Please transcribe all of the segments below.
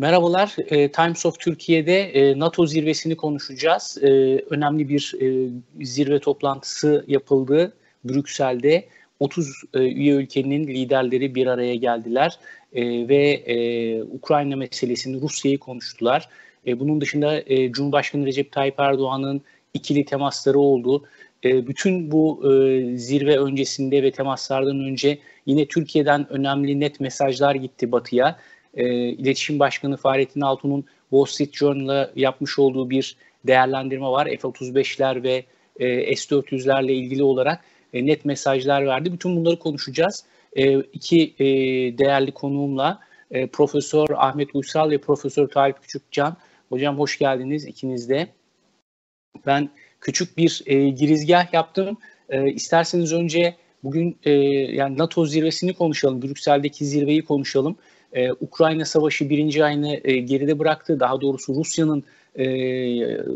Merhabalar, e, Times of Türkiye'de e, NATO zirvesini konuşacağız. E, önemli bir e, zirve toplantısı yapıldı Brüksel'de. 30 e, üye ülkenin liderleri bir araya geldiler e, ve e, Ukrayna meselesini, Rusya'yı konuştular. E, bunun dışında e, Cumhurbaşkanı Recep Tayyip Erdoğan'ın ikili temasları oldu. E, bütün bu e, zirve öncesinde ve temaslardan önce yine Türkiye'den önemli net mesajlar gitti Batı'ya e, İletişim Başkanı Fahrettin Altun'un Wall Street Journal'a yapmış olduğu bir değerlendirme var. F-35'ler ve e, S-400'lerle ilgili olarak e, net mesajlar verdi. Bütün bunları konuşacağız. E, iki e, değerli konuğumla e, Profesör Ahmet Uysal ve Profesör Talip Küçükcan. Hocam hoş geldiniz ikiniz de. Ben küçük bir e, girizgah yaptım. E, isterseniz önce bugün e, yani NATO zirvesini konuşalım. Brüksel'deki zirveyi konuşalım. Ee, Ukrayna Savaşı birinci ayını e, geride bıraktı. Daha doğrusu Rusya'nın e,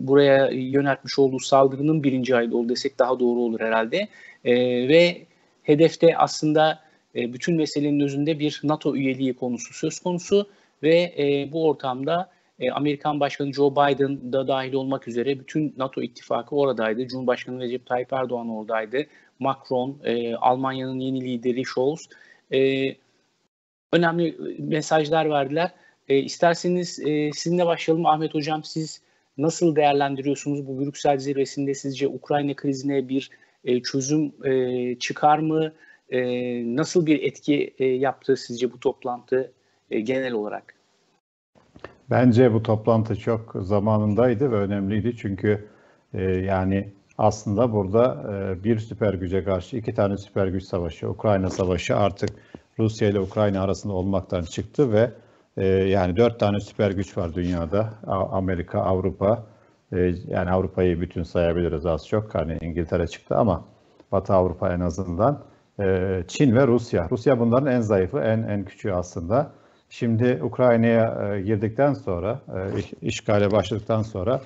buraya yöneltmiş olduğu saldırının birinci ayda oldu desek daha doğru olur herhalde. E, ve hedefte aslında e, bütün meselenin özünde bir NATO üyeliği konusu söz konusu ve e, bu ortamda e, Amerikan Başkanı Joe Biden da dahil olmak üzere bütün NATO ittifakı oradaydı. Cumhurbaşkanı Recep Tayyip Erdoğan oradaydı. Macron, e, Almanya'nın yeni lideri Scholz. E, önemli e, mesajlar verdiler. E, isterseniz e, sizinle başlayalım Ahmet Hocam. Siz nasıl değerlendiriyorsunuz bu Brüksel zirvesinde sizce Ukrayna krizine bir e, çözüm e, çıkar mı? E, nasıl bir etki e, yaptı sizce bu toplantı e, genel olarak? Bence bu toplantı çok zamanındaydı ve önemliydi çünkü e, yani aslında burada e, bir süper güce karşı iki tane süper güç savaşı, Ukrayna savaşı artık Rusya ile Ukrayna arasında olmaktan çıktı ve e, yani dört tane süper güç var dünyada. Amerika, Avrupa, e, yani Avrupa'yı bütün sayabiliriz az çok. Hani İngiltere çıktı ama Batı Avrupa en azından. E, Çin ve Rusya. Rusya bunların en zayıfı, en en küçüğü aslında. Şimdi Ukrayna'ya e, girdikten sonra, e, iş, işgale başladıktan sonra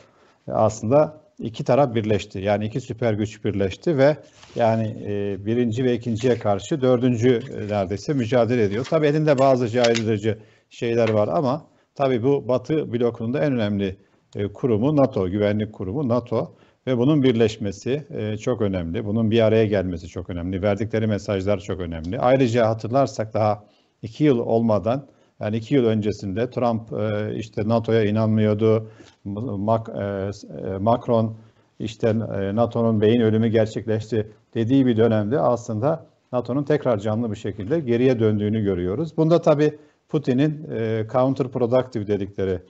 e, aslında iki taraf birleşti. Yani iki süper güç birleşti ve yani e, birinci ve ikinciye karşı dördüncü e, neredeyse mücadele ediyor. Tabii elinde bazı caydırıcı şeyler var ama tabii bu Batı blokunun da en önemli e, kurumu NATO, güvenlik kurumu NATO ve bunun birleşmesi e, çok önemli. Bunun bir araya gelmesi çok önemli. Verdikleri mesajlar çok önemli. Ayrıca hatırlarsak daha iki yıl olmadan yani iki yıl öncesinde Trump e, işte NATO'ya inanmıyordu. E, e, Macron işte NATO'nun beyin ölümü gerçekleşti dediği bir dönemde aslında NATO'nun tekrar canlı bir şekilde geriye döndüğünü görüyoruz. Bunda tabii Putin'in counterproductive dedikleri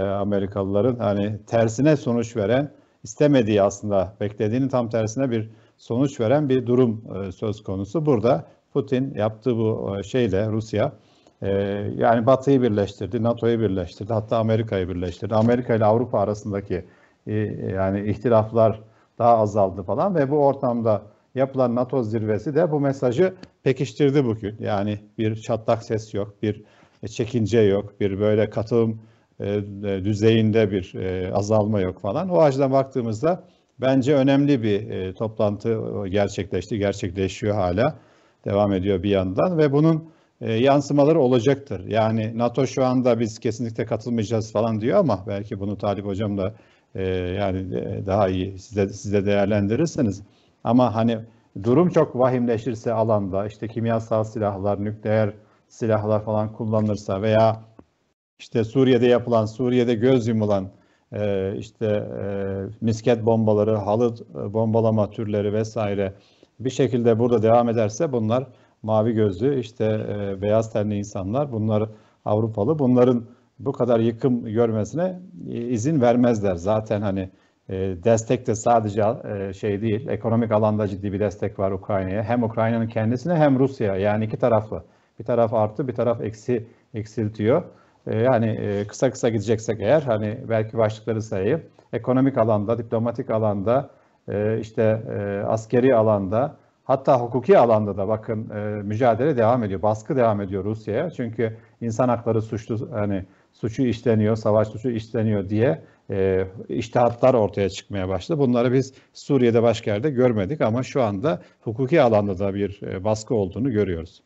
Amerikalıların hani tersine sonuç veren, istemediği aslında beklediğinin tam tersine bir sonuç veren bir durum söz konusu. Burada Putin yaptığı bu şeyle Rusya e, yani Batı'yı birleştirdi, NATO'yu birleştirdi, hatta Amerika'yı birleştirdi. Amerika ile Avrupa arasındaki e, yani ihtilaflar daha azaldı falan ve bu ortamda yapılan NATO zirvesi de bu mesajı pekiştirdi bugün. Yani bir çatlak ses yok, bir çekince yok, bir böyle katılım e, düzeyinde bir e, azalma yok falan. O açıdan baktığımızda bence önemli bir e, toplantı gerçekleşti, gerçekleşiyor hala, devam ediyor bir yandan ve bunun e, yansımaları olacaktır. Yani NATO şu anda biz kesinlikle katılmayacağız falan diyor ama belki bunu Talip Hocam da e, yani daha iyi size, size değerlendirirseniz. Ama hani durum çok vahimleşirse alanda işte kimyasal silahlar, nükleer silahlar falan kullanılırsa veya işte Suriye'de yapılan, Suriye'de göz yumulan e, işte e, misket bombaları, halı bombalama türleri vesaire bir şekilde burada devam ederse bunlar mavi gözlü işte e, beyaz tenli insanlar bunlar Avrupalı bunların bu kadar yıkım görmesine e, izin vermezler. Zaten hani e, destek de sadece e, şey değil ekonomik alanda ciddi bir destek var Ukrayna'ya. Hem Ukrayna'nın kendisine hem Rusya yani iki taraflı. Bir taraf artı bir taraf eksi eksiltiyor. E, yani e, kısa kısa gideceksek eğer hani belki başlıkları sayayım. Ekonomik alanda, diplomatik alanda, e, işte askeri alanda, Hatta hukuki alanda da bakın e, mücadele devam ediyor. Baskı devam ediyor Rusya'ya. Çünkü insan hakları suçlu hani suçu işleniyor, savaş suçu işleniyor diye e, iştihatlar ortaya çıkmaya başladı. Bunları biz Suriye'de başka yerde görmedik ama şu anda hukuki alanda da bir e, baskı olduğunu görüyoruz.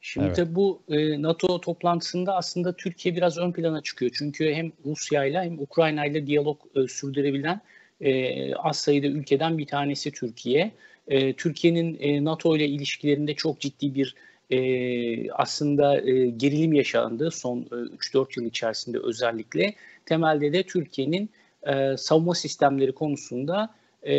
Şimdi Evet. tabii bu e, NATO toplantısında aslında Türkiye biraz ön plana çıkıyor. Çünkü hem Rusya ile hem Ukrayna ile diyalog e, sürdürebilen e, az sayıda ülkeden bir tanesi Türkiye. E, Türkiye'nin e, NATO ile ilişkilerinde çok ciddi bir e, aslında e, gerilim yaşandı son e, 3-4 yıl içerisinde özellikle. Temelde de Türkiye'nin e, savunma sistemleri konusunda e,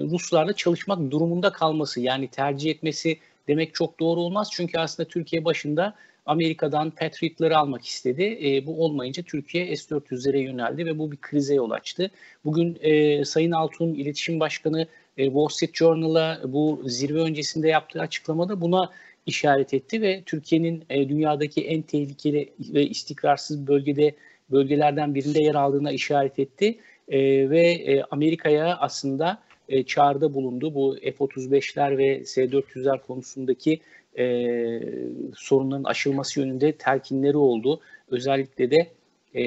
Ruslarla çalışmak durumunda kalması yani tercih etmesi demek çok doğru olmaz. Çünkü aslında Türkiye başında Amerika'dan Patriot'ları almak istedi. E, bu olmayınca Türkiye S-400'lere yöneldi ve bu bir krize yol açtı. Bugün e, Sayın Altun İletişim Başkanı e, Wall Street Journal'a bu zirve öncesinde yaptığı açıklamada buna işaret etti ve Türkiye'nin e, dünyadaki en tehlikeli ve istikrarsız bölgede bölgelerden birinde yer aldığına işaret etti e, ve e, Amerika'ya aslında e, çağrıda bulundu. Bu F-35'ler ve S-400'ler konusundaki e, sorunların aşılması yönünde telkinleri oldu. Özellikle de e,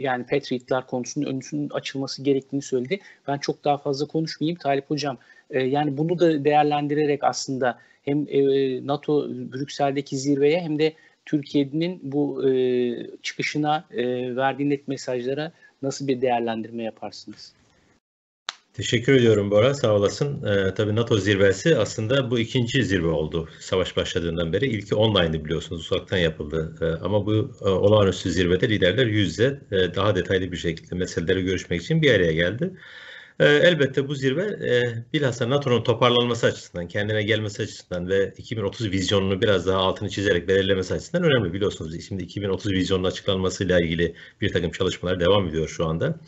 yani Patriot'lar konusunun önünün açılması gerektiğini söyledi. Ben çok daha fazla konuşmayayım Talip Hocam. E, yani bunu da değerlendirerek aslında hem e, NATO Brüksel'deki zirveye hem de Türkiye'nin bu e, çıkışına e, verdiği net mesajlara nasıl bir değerlendirme yaparsınız? Teşekkür ediyorum Bora, sağ olasın. Ee, tabii NATO zirvesi aslında bu ikinci zirve oldu savaş başladığından beri. İlki online'dı biliyorsunuz, uzaktan yapıldı. Ee, ama bu e, olağanüstü zirvede liderler yüz yüze e, daha detaylı bir şekilde meseleleri görüşmek için bir araya geldi. Ee, elbette bu zirve e, bilhassa NATO'nun toparlanması açısından, kendine gelmesi açısından ve 2030 vizyonunu biraz daha altını çizerek belirlemesi açısından önemli. Biliyorsunuz şimdi 2030 vizyonunun açıklanmasıyla ilgili bir takım çalışmalar devam ediyor şu anda.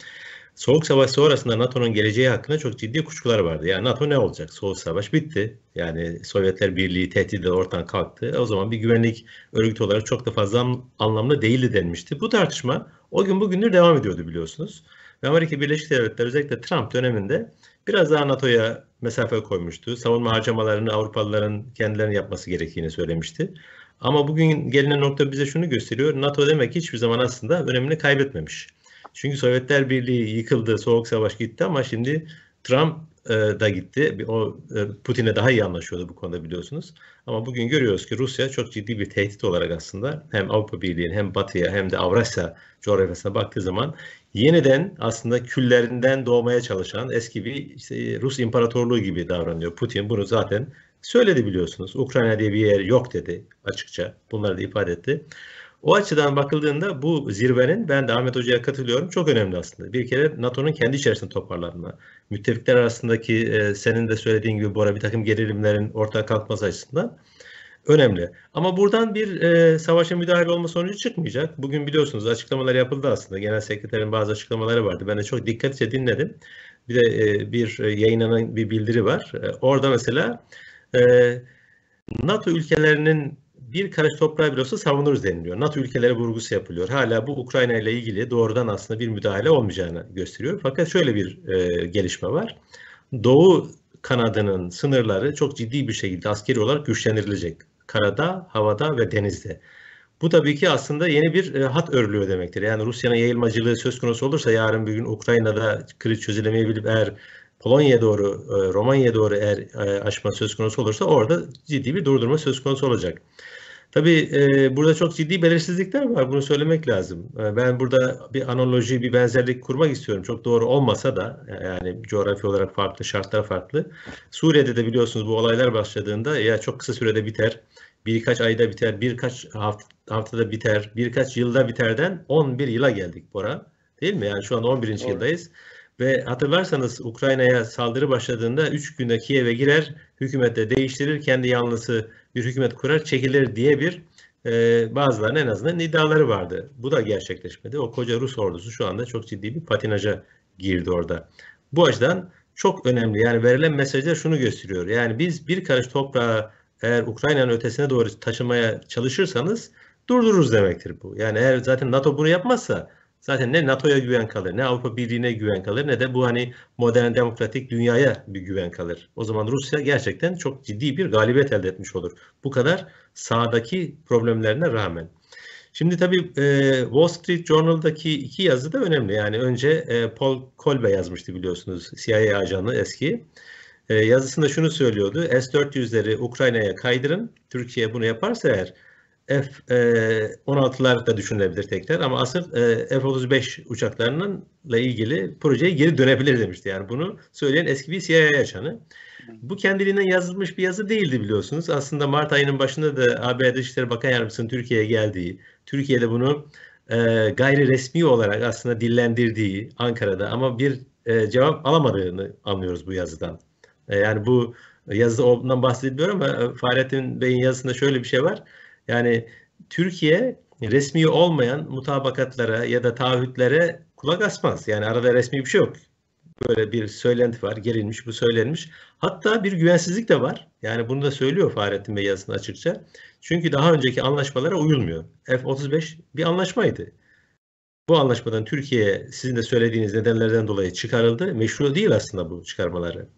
Soğuk Savaş sonrasında NATO'nun geleceği hakkında çok ciddi kuşkular vardı. Yani NATO ne olacak? Soğuk Savaş bitti. Yani Sovyetler Birliği tehdidi ortadan kalktı. O zaman bir güvenlik örgütü olarak çok da fazla anlamlı değildi denmişti. Bu tartışma o gün bugündür devam ediyordu biliyorsunuz. Ve Amerika Birleşik Devletleri özellikle Trump döneminde biraz daha NATO'ya mesafe koymuştu. Savunma harcamalarını Avrupalıların kendilerinin yapması gerektiğini söylemişti. Ama bugün gelinen nokta bize şunu gösteriyor. NATO demek hiçbir zaman aslında önemini kaybetmemiş. Çünkü Sovyetler Birliği yıkıldı, Soğuk Savaş gitti ama şimdi Trump e, da gitti. O e, Putin'e daha iyi anlaşıyordu bu konuda biliyorsunuz. Ama bugün görüyoruz ki Rusya çok ciddi bir tehdit olarak aslında hem Avrupa Birliği'nin hem Batı'ya hem de Avrasya coğrafyasına baktığı zaman yeniden aslında küllerinden doğmaya çalışan eski bir işte Rus İmparatorluğu gibi davranıyor. Putin bunu zaten söyledi biliyorsunuz. Ukrayna diye bir yer yok dedi açıkça. Bunları da ifade etti. O açıdan bakıldığında bu zirvenin ben de Ahmet Hoca'ya katılıyorum çok önemli aslında. Bir kere NATO'nun kendi içerisinde toparlanma, müttefikler arasındaki e, senin de söylediğin gibi Bora bir takım gerilimlerin ortaya kalkması açısından önemli. Ama buradan bir e, savaşa müdahale olma sonucu çıkmayacak. Bugün biliyorsunuz açıklamalar yapıldı aslında. Genel sekreterin bazı açıklamaları vardı. Ben de çok dikkatlice dinledim. Bir de e, bir yayınlanan bir bildiri var. E, orada mesela e, NATO ülkelerinin bir karış toprağı bile olsa savunuruz deniliyor. NATO ülkeleri vurgusu yapılıyor. Hala bu Ukrayna ile ilgili doğrudan aslında bir müdahale olmayacağını gösteriyor. Fakat şöyle bir e, gelişme var. Doğu kanadının sınırları çok ciddi bir şekilde askeri olarak güçlendirilecek. Karada, havada ve denizde. Bu tabii ki aslında yeni bir e, hat örülüyor demektir. Yani Rusya'nın yayılmacılığı söz konusu olursa yarın bir gün Ukrayna'da kriz çözülemeyebilip eğer Polonya'ya doğru, e, Romanya'ya doğru eğer e, aşma söz konusu olursa orada ciddi bir durdurma söz konusu olacak. Tabii e, burada çok ciddi belirsizlikler var. Bunu söylemek lazım. E, ben burada bir analoji, bir benzerlik kurmak istiyorum. Çok doğru olmasa da yani coğrafi olarak farklı, şartlar farklı. Suriye'de de biliyorsunuz bu olaylar başladığında ya çok kısa sürede biter, birkaç ayda biter, birkaç haftada biter, birkaç yılda biterden 11 yıla geldik Bora. Değil mi? Yani şu an 11. Doğru. yıldayız. Ve hatırlarsanız Ukrayna'ya saldırı başladığında 3 günde Kiev'e girer, hükümette değiştirir, kendi yanlısı bir hükümet kurar, çekilir diye bir e, bazılarının en azından iddiaları vardı. Bu da gerçekleşmedi. O koca Rus ordusu şu anda çok ciddi bir patinaja girdi orada. Bu açıdan çok önemli. Yani verilen mesajlar şunu gösteriyor. Yani biz bir karış toprağı eğer Ukrayna'nın ötesine doğru taşımaya çalışırsanız durdururuz demektir bu. Yani eğer zaten NATO bunu yapmazsa zaten ne NATO'ya güven kalır, ne Avrupa Birliği'ne güven kalır, ne de bu hani modern demokratik dünyaya bir güven kalır. O zaman Rusya gerçekten çok ciddi bir galibiyet elde etmiş olur. Bu kadar sağdaki problemlerine rağmen. Şimdi tabii e, Wall Street Journal'daki iki yazı da önemli. Yani önce e, Paul Kolbe yazmıştı biliyorsunuz CIA ajanı eski. e, yazısında şunu söylüyordu. S-400'leri Ukrayna'ya kaydırın. Türkiye bunu yaparsa eğer F-16'lar da düşünülebilir tekrar ama asıl F-35 uçaklarının ilgili projeye geri dönebilir demişti. Yani bunu söyleyen eski bir CIA ajanı. Bu kendiliğinden yazılmış bir yazı değildi biliyorsunuz. Aslında Mart ayının başında da ABD Dışişleri Bakan Yardımcısının Türkiye'ye geldiği, Türkiye'de bunu e, gayri resmi olarak aslında dillendirdiği Ankara'da ama bir e, cevap alamadığını anlıyoruz bu yazıdan. E, yani bu yazı ondan bahsediliyor ama Fahrettin Bey'in yazısında şöyle bir şey var. Yani Türkiye resmi olmayan mutabakatlara ya da taahhütlere kulak asmaz. Yani arada resmi bir şey yok. Böyle bir söylenti var, gerilmiş, bu söylenmiş. Hatta bir güvensizlik de var. Yani bunu da söylüyor Fahrettin Bey yazısında açıkça. Çünkü daha önceki anlaşmalara uyulmuyor. F-35 bir anlaşmaydı. Bu anlaşmadan Türkiye sizin de söylediğiniz nedenlerden dolayı çıkarıldı. Meşru değil aslında bu çıkarmaları.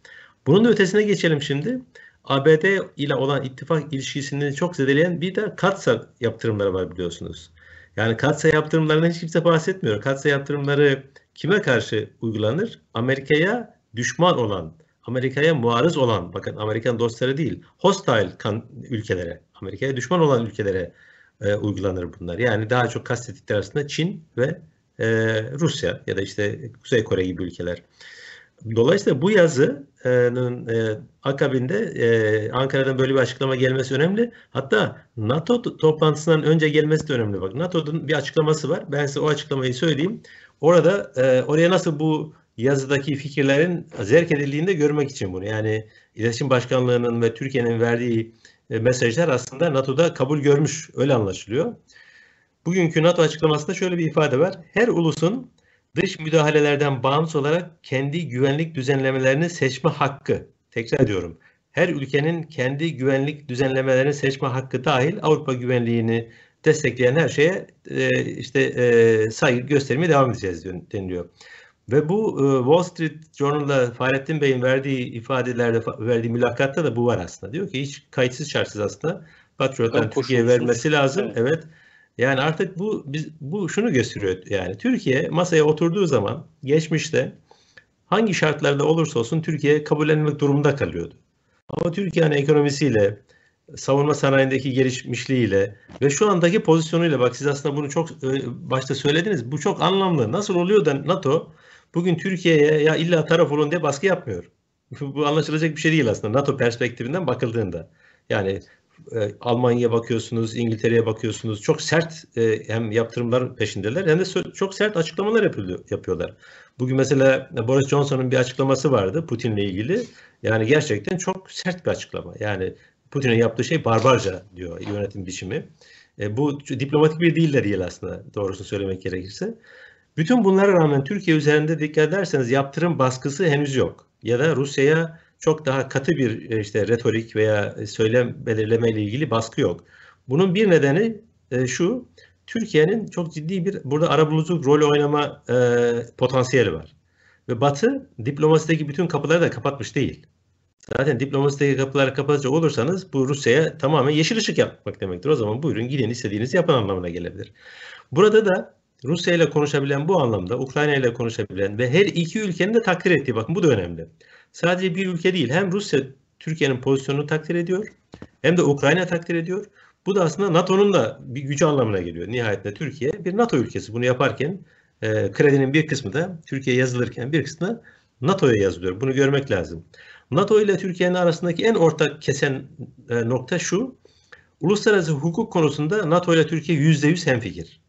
Bunun da ötesine geçelim şimdi. ABD ile olan ittifak ilişkisini çok zedeleyen bir de katsa yaptırımları var biliyorsunuz. Yani katsa yaptırımlarından hiç kimse bahsetmiyor. Katsa yaptırımları kime karşı uygulanır? Amerika'ya düşman olan, Amerika'ya muarız olan, bakın Amerikan dostları değil, hostile kan ülkelere, Amerika'ya düşman olan ülkelere e, uygulanır bunlar. Yani daha çok kastettikleri arasında Çin ve e, Rusya ya da işte Kuzey Kore gibi ülkeler. Dolayısıyla bu yazının e, akabinde e, Ankara'dan böyle bir açıklama gelmesi önemli. Hatta NATO toplantısından önce gelmesi de önemli. Bak NATO'nun bir açıklaması var. Ben size o açıklamayı söyleyeyim. Orada e, oraya nasıl bu yazıdaki fikirlerin zerk edildiğini de görmek için bunu. Yani İletişim Başkanlığı'nın ve Türkiye'nin verdiği e, mesajlar aslında NATO'da kabul görmüş. Öyle anlaşılıyor. Bugünkü NATO açıklamasında şöyle bir ifade var. Her ulusun dış müdahalelerden bağımsız olarak kendi güvenlik düzenlemelerini seçme hakkı, tekrar ediyorum, her ülkenin kendi güvenlik düzenlemelerini seçme hakkı dahil Avrupa güvenliğini destekleyen her şeye e, işte e, saygı göstermeye devam edeceğiz deniliyor. Ve bu e, Wall Street Journal'da Fahrettin Bey'in verdiği ifadelerde, verdiği mülakatta da bu var aslında. Diyor ki hiç kayıtsız şartsız aslında Patriot'tan Türkiye'ye vermesi lazım. Evet. evet. Yani artık bu biz bu şunu gösteriyor yani Türkiye masaya oturduğu zaman geçmişte hangi şartlarda olursa olsun Türkiye kabullenmek durumunda kalıyordu. Ama Türkiye'nin ekonomisiyle, savunma sanayindeki gelişmişliğiyle ve şu andaki pozisyonuyla bak siz aslında bunu çok e, başta söylediniz. Bu çok anlamlı. Nasıl oluyor da NATO bugün Türkiye'ye ya illa taraf olun diye baskı yapmıyor. bu anlaşılacak bir şey değil aslında NATO perspektifinden bakıldığında. Yani Almanya'ya bakıyorsunuz, İngiltere'ye bakıyorsunuz. Çok sert e, hem yaptırımlar peşindeler hem de çok sert açıklamalar yapıyor, yapıyorlar. Bugün mesela Boris Johnson'un bir açıklaması vardı Putin'le ilgili. Yani gerçekten çok sert bir açıklama. Yani Putin'in yaptığı şey barbarca diyor yönetim biçimi. E, bu diplomatik bir değil de değil aslında doğrusunu söylemek gerekirse. Bütün bunlara rağmen Türkiye üzerinde dikkat ederseniz yaptırım baskısı henüz yok. Ya da Rusya'ya çok daha katı bir e, işte retorik veya söylem belirleme ile ilgili baskı yok. Bunun bir nedeni e, şu, Türkiye'nin çok ciddi bir burada arabuluculuk rol oynama e, potansiyeli var. Ve Batı diplomasideki bütün kapıları da kapatmış değil. Zaten diplomasideki kapıları kapatacak olursanız bu Rusya'ya tamamen yeşil ışık yapmak demektir. O zaman buyurun gidin istediğinizi yapın anlamına gelebilir. Burada da Rusya ile konuşabilen bu anlamda, Ukrayna ile konuşabilen ve her iki ülkenin de takdir ettiği, bakın bu da önemli sadece bir ülke değil. Hem Rusya Türkiye'nin pozisyonunu takdir ediyor hem de Ukrayna takdir ediyor. Bu da aslında NATO'nun da bir gücü anlamına geliyor. Nihayetinde Türkiye bir NATO ülkesi. Bunu yaparken e, kredinin bir kısmı da Türkiye yazılırken bir kısmı NATO'ya yazılıyor. Bunu görmek lazım. NATO ile Türkiye'nin arasındaki en ortak kesen e, nokta şu. Uluslararası hukuk konusunda NATO ile Türkiye %100 hemfikir.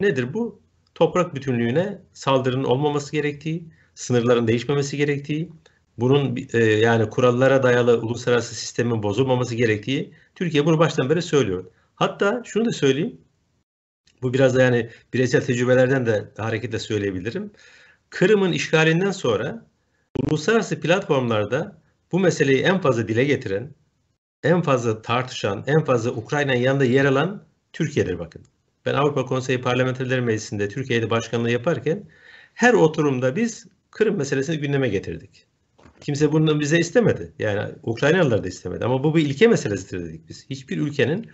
Nedir bu? Toprak bütünlüğüne saldırının olmaması gerektiği, sınırların değişmemesi gerektiği, bunun e, yani kurallara dayalı uluslararası sistemin bozulmaması gerektiği Türkiye bunu baştan beri söylüyor. Hatta şunu da söyleyeyim. Bu biraz da yani bireysel tecrübelerden de hareketle söyleyebilirim. Kırım'ın işgalinden sonra uluslararası platformlarda bu meseleyi en fazla dile getiren, en fazla tartışan, en fazla Ukrayna'nın yanında yer alan Türkiye'dir bakın. Ben Avrupa Konseyi Parlamenterleri Meclisi'nde Türkiye'de başkanlığı yaparken her oturumda biz Kırım meselesini gündeme getirdik. Kimse bunu bize istemedi. Yani Ukraynalılar da istemedi. Ama bu bir ilke meselesidir dedik biz. Hiçbir ülkenin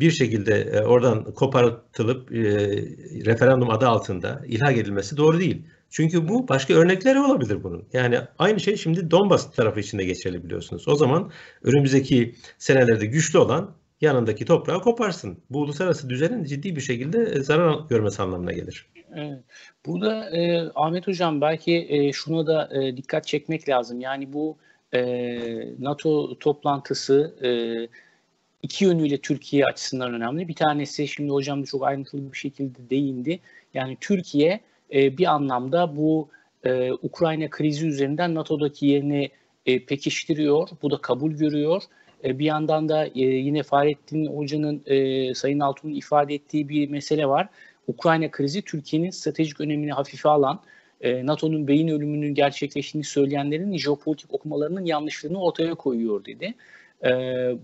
bir şekilde e, oradan kopartılıp e, referandum adı altında ilhak edilmesi doğru değil. Çünkü bu başka örnekleri olabilir bunun. Yani aynı şey şimdi Donbas tarafı için de geçerli biliyorsunuz. O zaman önümüzdeki senelerde güçlü olan yanındaki toprağı koparsın. Bu uluslararası düzenin ciddi bir şekilde zarar görmesi anlamına gelir. Evet. Burada e, Ahmet Hocam belki e, şuna da e, dikkat çekmek lazım. Yani bu e, NATO toplantısı e, iki yönüyle Türkiye açısından önemli. Bir tanesi şimdi hocam da çok ayrıntılı bir şekilde değindi. Yani Türkiye e, bir anlamda bu e, Ukrayna krizi üzerinden NATO'daki yerini e, pekiştiriyor. Bu da kabul görüyor. E, bir yandan da e, yine Fahrettin Hoca'nın, e, Sayın Altun'un ifade ettiği bir mesele var. Ukrayna krizi Türkiye'nin stratejik önemini hafife alan, e, NATO'nun beyin ölümünün gerçekleştiğini söyleyenlerin jeopolitik okumalarının yanlışlığını ortaya koyuyor dedi. E,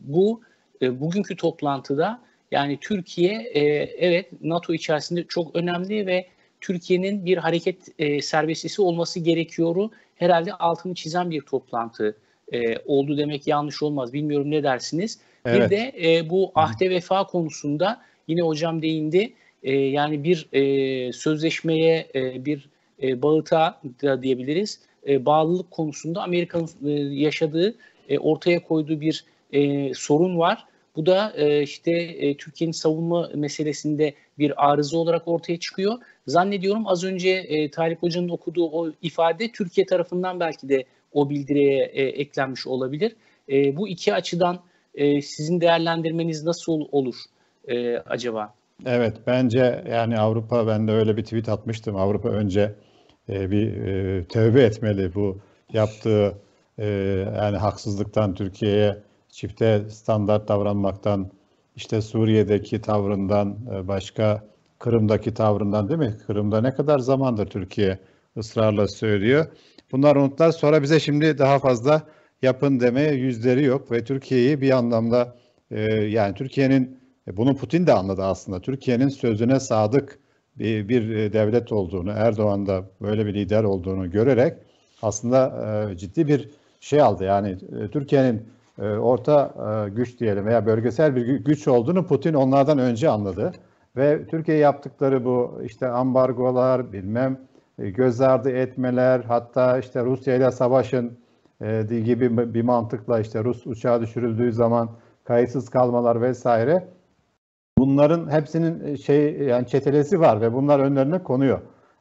bu e, bugünkü toplantıda yani Türkiye e, evet NATO içerisinde çok önemli ve Türkiye'nin bir hareket e, serbestisi olması gerekiyoru herhalde altını çizen bir toplantı e, oldu demek yanlış olmaz. Bilmiyorum ne dersiniz. Evet. Bir de e, bu ahde vefa konusunda yine hocam değindi. E, yani bir e, sözleşmeye e, bir e, bağıta da diyebiliriz. E, bağlılık konusunda Amerika'nın e, yaşadığı e, ortaya koyduğu bir e, sorun var. Bu da e, işte e, Türkiye'nin savunma meselesinde bir arıza olarak ortaya çıkıyor. Zannediyorum az önce e, Talip Hoca'nın okuduğu o ifade Türkiye tarafından belki de o bildiriye e, eklenmiş olabilir. E, bu iki açıdan e, sizin değerlendirmeniz nasıl olur e, acaba? Evet bence yani Avrupa ben de öyle bir tweet atmıştım. Avrupa önce e, bir e, tövbe etmeli bu yaptığı e, yani haksızlıktan Türkiye'ye çifte standart davranmaktan işte Suriye'deki tavrından e, başka Kırım'daki tavrından değil mi? Kırım'da ne kadar zamandır Türkiye ısrarla söylüyor. Bunlar unutlar sonra bize şimdi daha fazla yapın demeye yüzleri yok ve Türkiye'yi bir anlamda e, yani Türkiye'nin bunu Putin de anladı aslında. Türkiye'nin sözüne sadık bir, bir e, devlet olduğunu, Erdoğan da böyle bir lider olduğunu görerek aslında e, ciddi bir şey aldı. Yani e, Türkiye'nin e, orta e, güç diyelim veya bölgesel bir güç olduğunu Putin onlardan önce anladı. Ve Türkiye yaptıkları bu işte ambargolar, bilmem e, göz ardı etmeler, hatta işte Rusya ile savaşın e, gibi bir mantıkla işte Rus uçağı düşürüldüğü zaman kayıtsız kalmalar vesaire. Bunların hepsinin e, şey yani çetelesi var ve bunlar önlerine konuyor.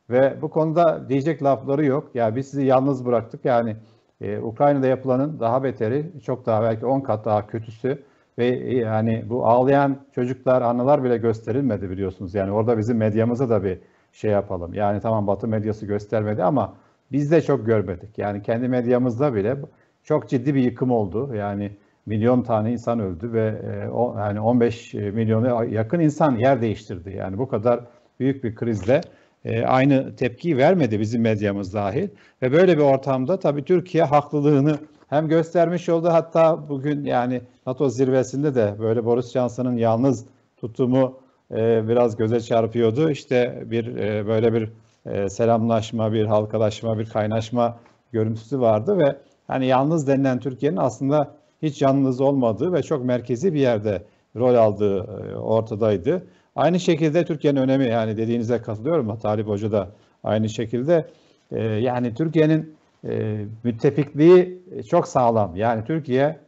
Ve bu konuda diyecek lafları yok. Ya biz sizi yalnız bıraktık. Yani e, Ukrayna'da yapılanın daha beteri, çok daha belki 10 kat daha kötüsü ve yani bu ağlayan çocuklar, anılar bile gösterilmedi biliyorsunuz. Yani orada bizim medyamıza da bir şey yapalım. Yani tamam Batı medyası göstermedi ama biz de çok görmedik. Yani kendi medyamızda bile çok ciddi bir yıkım oldu. Yani milyon tane insan öldü ve e, o, yani 15 milyona yakın insan yer değiştirdi. Yani bu kadar büyük bir krizle e, aynı tepkiyi vermedi bizim medyamız dahil. Ve böyle bir ortamda tabii Türkiye haklılığını hem göstermiş oldu hatta bugün yani NATO zirvesinde de böyle Boris Johnson'ın yalnız tutumu e, biraz göze çarpıyordu. İşte bir e, böyle bir e, selamlaşma, bir halkalaşma, bir kaynaşma görüntüsü vardı ve hani yalnız denilen Türkiye'nin aslında hiç yalnız olmadığı ve çok merkezi bir yerde rol aldığı e, ortadaydı. Aynı şekilde Türkiye'nin önemi yani dediğinize katılıyorum. Talip Hoca da aynı şekilde. E, yani Türkiye'nin e, müttefikliği çok sağlam. Yani Türkiye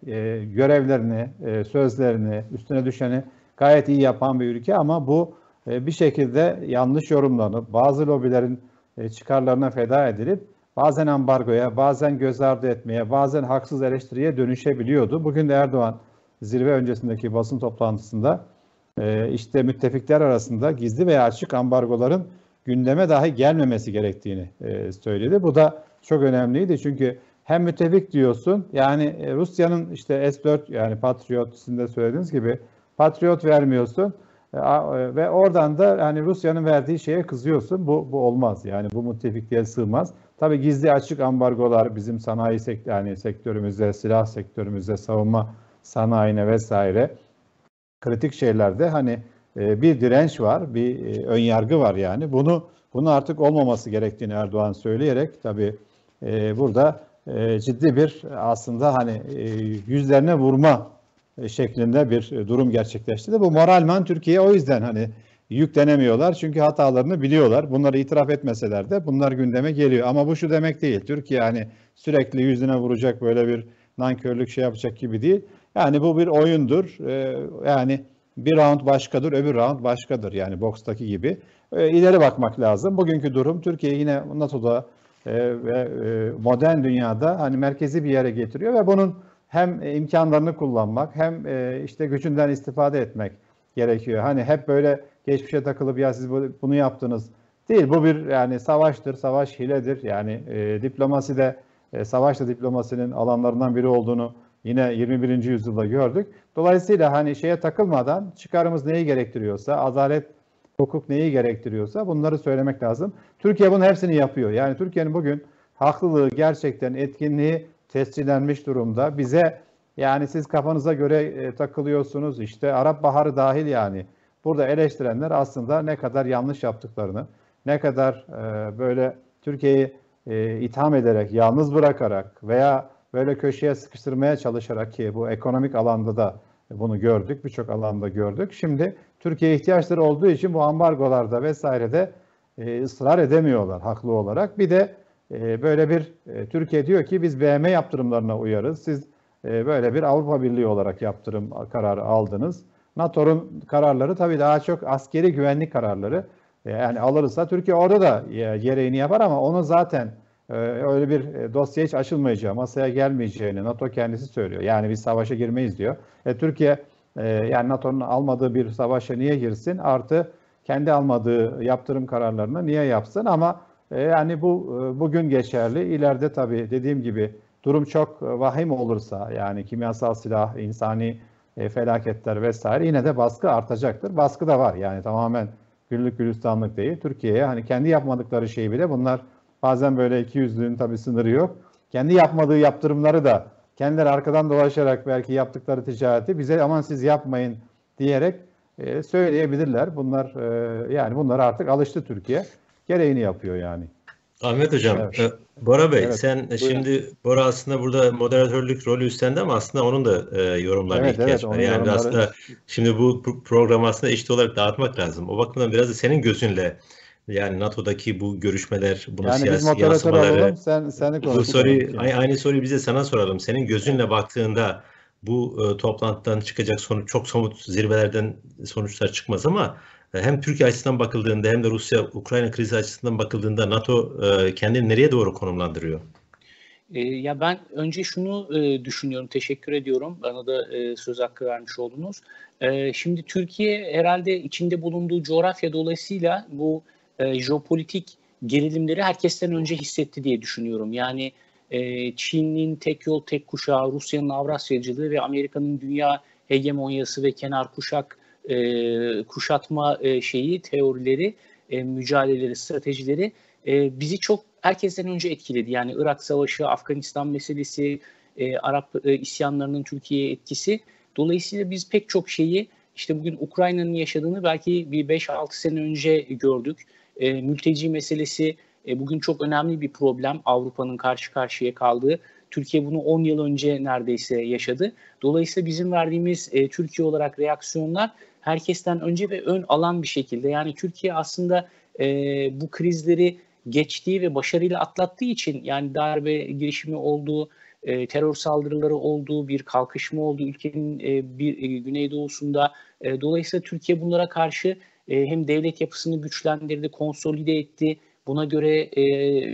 görevlerini, sözlerini, üstüne düşeni gayet iyi yapan bir ülke ama bu bir şekilde yanlış yorumlanıp bazı lobilerin çıkarlarına feda edilip bazen ambargoya, bazen göz ardı etmeye, bazen haksız eleştiriye dönüşebiliyordu. Bugün de Erdoğan zirve öncesindeki basın toplantısında e, işte müttefikler arasında gizli veya açık ambargoların gündeme dahi gelmemesi gerektiğini söyledi. Bu da çok önemliydi çünkü hem müttefik diyorsun yani Rusya'nın işte S-4 yani Patriot sizin de söylediğiniz gibi Patriot vermiyorsun e, ve oradan da yani Rusya'nın verdiği şeye kızıyorsun. Bu bu olmaz. Yani bu müttefikliğe sığmaz. Tabii gizli açık ambargolar bizim sanayi sekt yani sektörümüzde, silah sektörümüzde, savunma sanayine vesaire kritik şeylerde hani e, bir direnç var, bir e, ön yargı var yani. Bunu bunu artık olmaması gerektiğini Erdoğan söyleyerek tabii burada ciddi bir aslında hani yüzlerine vurma şeklinde bir durum gerçekleşti. Bu moralman Türkiye o yüzden hani yüklenemiyorlar çünkü hatalarını biliyorlar. Bunları itiraf etmeseler de bunlar gündeme geliyor. Ama bu şu demek değil. Türkiye yani sürekli yüzüne vuracak böyle bir nankörlük şey yapacak gibi değil. Yani bu bir oyundur. Ee, yani bir round başkadır, öbür round başkadır. Yani bokstaki gibi. Ee, ileri bakmak lazım. Bugünkü durum Türkiye yine NATO'da e, ve e, modern dünyada hani merkezi bir yere getiriyor ve bunun hem imkanlarını kullanmak hem e, işte gücünden istifade etmek gerekiyor. Hani hep böyle geçmişe takılıp ya siz bunu yaptınız değil. Bu bir yani savaştır, savaş hiledir. Yani e, diplomasi de e, savaş da diplomasinin alanlarından biri olduğunu yine 21. yüzyılda gördük. Dolayısıyla hani şeye takılmadan çıkarımız neyi gerektiriyorsa, adalet, hukuk neyi gerektiriyorsa bunları söylemek lazım. Türkiye bunun hepsini yapıyor. Yani Türkiye'nin bugün haklılığı, gerçekten etkinliği tescillenmiş durumda. Bize yani siz kafanıza göre e, takılıyorsunuz işte Arap Baharı dahil yani. Burada eleştirenler aslında ne kadar yanlış yaptıklarını, ne kadar e, böyle Türkiye'yi e, itham ederek, yalnız bırakarak veya böyle köşeye sıkıştırmaya çalışarak ki bu ekonomik alanda da bunu gördük, birçok alanda gördük. Şimdi Türkiye ihtiyaçları olduğu için bu ambargolarda vesairede e, ısrar edemiyorlar haklı olarak. Bir de e, böyle bir e, Türkiye diyor ki biz BM yaptırımlarına uyarız. Siz e, böyle bir Avrupa Birliği olarak yaptırım kararı aldınız. NATO'nun kararları tabii daha çok askeri güvenlik kararları. E, yani alırsa Türkiye orada da e, gereğini yapar ama onu zaten e, öyle bir e, dosya hiç açılmayacağı, masaya gelmeyeceğini NATO kendisi söylüyor. Yani biz savaşa girmeyiz diyor. E, Türkiye yani NATO'nun almadığı bir savaşa niye girsin? Artı kendi almadığı yaptırım kararlarını niye yapsın? Ama yani bu bugün geçerli. İleride tabii dediğim gibi durum çok vahim olursa yani kimyasal silah, insani e, felaketler vesaire yine de baskı artacaktır. Baskı da var yani tamamen güllük gülistanlık değil. Türkiye'ye hani kendi yapmadıkları şeyi bile bunlar bazen böyle iki yüzlüğün tabii sınırı yok. Kendi yapmadığı yaptırımları da kendileri arkadan dolaşarak belki yaptıkları ticareti bize aman siz yapmayın diyerek e, söyleyebilirler. Bunlar e, yani bunlar artık alıştı Türkiye. Gereğini yapıyor yani. Ahmet Hocam, evet. E, Bora Bey evet, sen buyurun. şimdi Bora aslında burada moderatörlük rolü üstlendi ama aslında onun da e, yorumlarına evet, ihtiyaç evet, var. Yani yorumları... aslında şimdi bu programı aslında eşit olarak dağıtmak lazım. O bakımdan biraz da senin gözünle yani NATO'daki bu görüşmeler, bunu yani siyasi yansımaları. Alalım, sen, seni bu soruyu, aynı, aynı soruyu bize sana soralım. Senin gözünle baktığında bu e, toplantıdan çıkacak sonuç çok somut zirvelerden sonuçlar çıkmaz ama hem Türkiye açısından bakıldığında hem de Rusya-Ukrayna krizi açısından bakıldığında NATO e, kendini nereye doğru konumlandırıyor? E, ya ben önce şunu düşünüyorum, teşekkür ediyorum. Bana da söz hakkı vermiş oldunuz. şimdi Türkiye herhalde içinde bulunduğu coğrafya dolayısıyla bu jeopolitik gerilimleri herkesten önce hissetti diye düşünüyorum. Yani Çin'in tek yol tek kuşağı, Rusya'nın Avrasyacılığı ve Amerika'nın dünya hegemonyası ve kenar kuşak e, kuşatma e, şeyi, teorileri, e, mücadeleleri, stratejileri e, bizi çok herkesten önce etkiledi. Yani Irak Savaşı, Afganistan meselesi, e, Arap e, isyanlarının Türkiye'ye etkisi. Dolayısıyla biz pek çok şeyi işte bugün Ukrayna'nın yaşadığını belki bir 5-6 sene önce gördük. E, mülteci meselesi e, bugün çok önemli bir problem Avrupa'nın karşı karşıya kaldığı. Türkiye bunu 10 yıl önce neredeyse yaşadı. Dolayısıyla bizim verdiğimiz e, Türkiye olarak reaksiyonlar herkesten önce ve ön alan bir şekilde. Yani Türkiye aslında e, bu krizleri geçtiği ve başarıyla atlattığı için yani darbe girişimi olduğu, e, terör saldırıları olduğu, bir kalkışma olduğu ülkenin e, bir e, güneydoğusunda. E, dolayısıyla Türkiye bunlara karşı e, hem devlet yapısını güçlendirdi, konsolide etti. Buna göre e,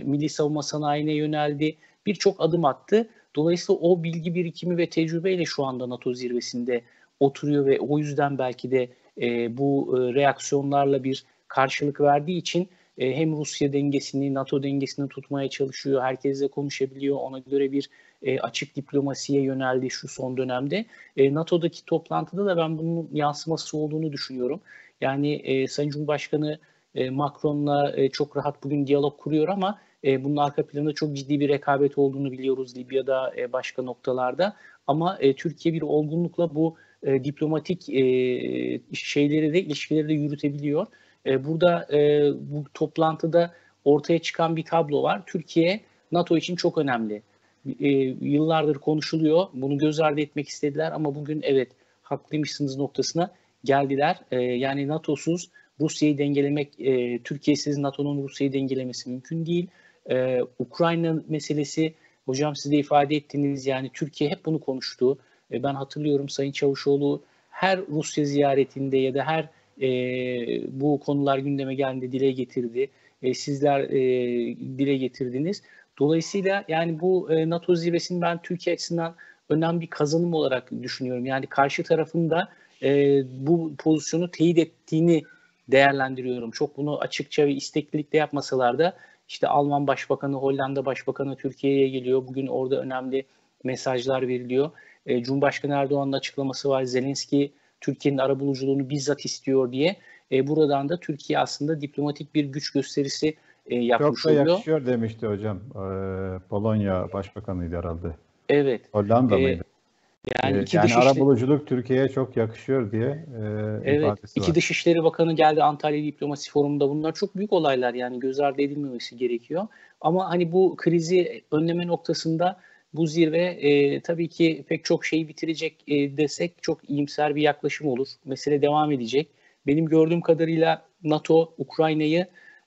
milli savunma sanayine yöneldi. Birçok adım attı. Dolayısıyla o bilgi birikimi ve tecrübeyle şu anda NATO zirvesinde oturuyor ve o yüzden belki de e, bu e, reaksiyonlarla bir karşılık verdiği için e, hem Rusya dengesini, NATO dengesini tutmaya çalışıyor, herkesle konuşabiliyor, ona göre bir e, açık diplomasiye yöneldi şu son dönemde. E, NATO'daki toplantıda da ben bunun yansıması olduğunu düşünüyorum. Yani e, Sayın Cumhurbaşkanı e, Macron'la e, çok rahat bugün diyalog kuruyor ama e, bunun arka planında çok ciddi bir rekabet olduğunu biliyoruz Libya'da, e, başka noktalarda. Ama e, Türkiye bir olgunlukla bu e, diplomatik e, şeyleri de ilişkileri de yürütebiliyor. E, burada e, bu toplantıda ortaya çıkan bir tablo var. Türkiye NATO için çok önemli. E, yıllardır konuşuluyor. Bunu göz ardı etmek istediler ama bugün evet haklıymışsınız noktasına geldiler. E, yani NATO'suz Rusya'yı dengelemek, e, Türkiye'siz NATO'nun Rusya'yı dengelemesi mümkün değil. E, Ukrayna meselesi, hocam siz de ifade ettiniz yani Türkiye hep bunu konuştu. E, ben hatırlıyorum Sayın Çavuşoğlu her Rusya ziyaretinde ya da her e, bu konular gündeme geldiğinde dile getirdi. E, sizler e, dile getirdiniz. Dolayısıyla yani bu e, NATO zirvesini ben Türkiye açısından önemli bir kazanım olarak düşünüyorum. Yani karşı tarafın da e, bu pozisyonu teyit ettiğini değerlendiriyorum. Çok bunu açıkça ve isteklilikle yapmasalar da işte Alman Başbakanı, Hollanda Başbakanı Türkiye'ye geliyor. Bugün orada önemli mesajlar veriliyor. E, Cumhurbaşkanı Erdoğan'ın açıklaması var. Zelenski Türkiye'nin arabuluculuğunu bizzat istiyor diye. E, buradan da Türkiye aslında diplomatik bir güç gösterisi e, yapmış Çok da oluyor. yakışıyor demişti hocam. Ee, Polonya Başbakanıydı herhalde. Evet. Hollanda Ee, mıydı? Yani Ee, iki yani dışişleri- arabuluculuk Türkiye'ye çok yakışıyor diye e, Evet, iki var. Dışişleri Bakanı geldi Antalya Diplomasi Forumu'nda. Bunlar çok büyük olaylar yani göz ardı edilmemesi gerekiyor. Ama hani bu krizi önleme noktasında bu zirve e, tabii ki pek çok şeyi bitirecek e, desek çok iyimser bir yaklaşım olur. Mesele devam edecek. Benim gördüğüm kadarıyla NATO Ukrayna'yı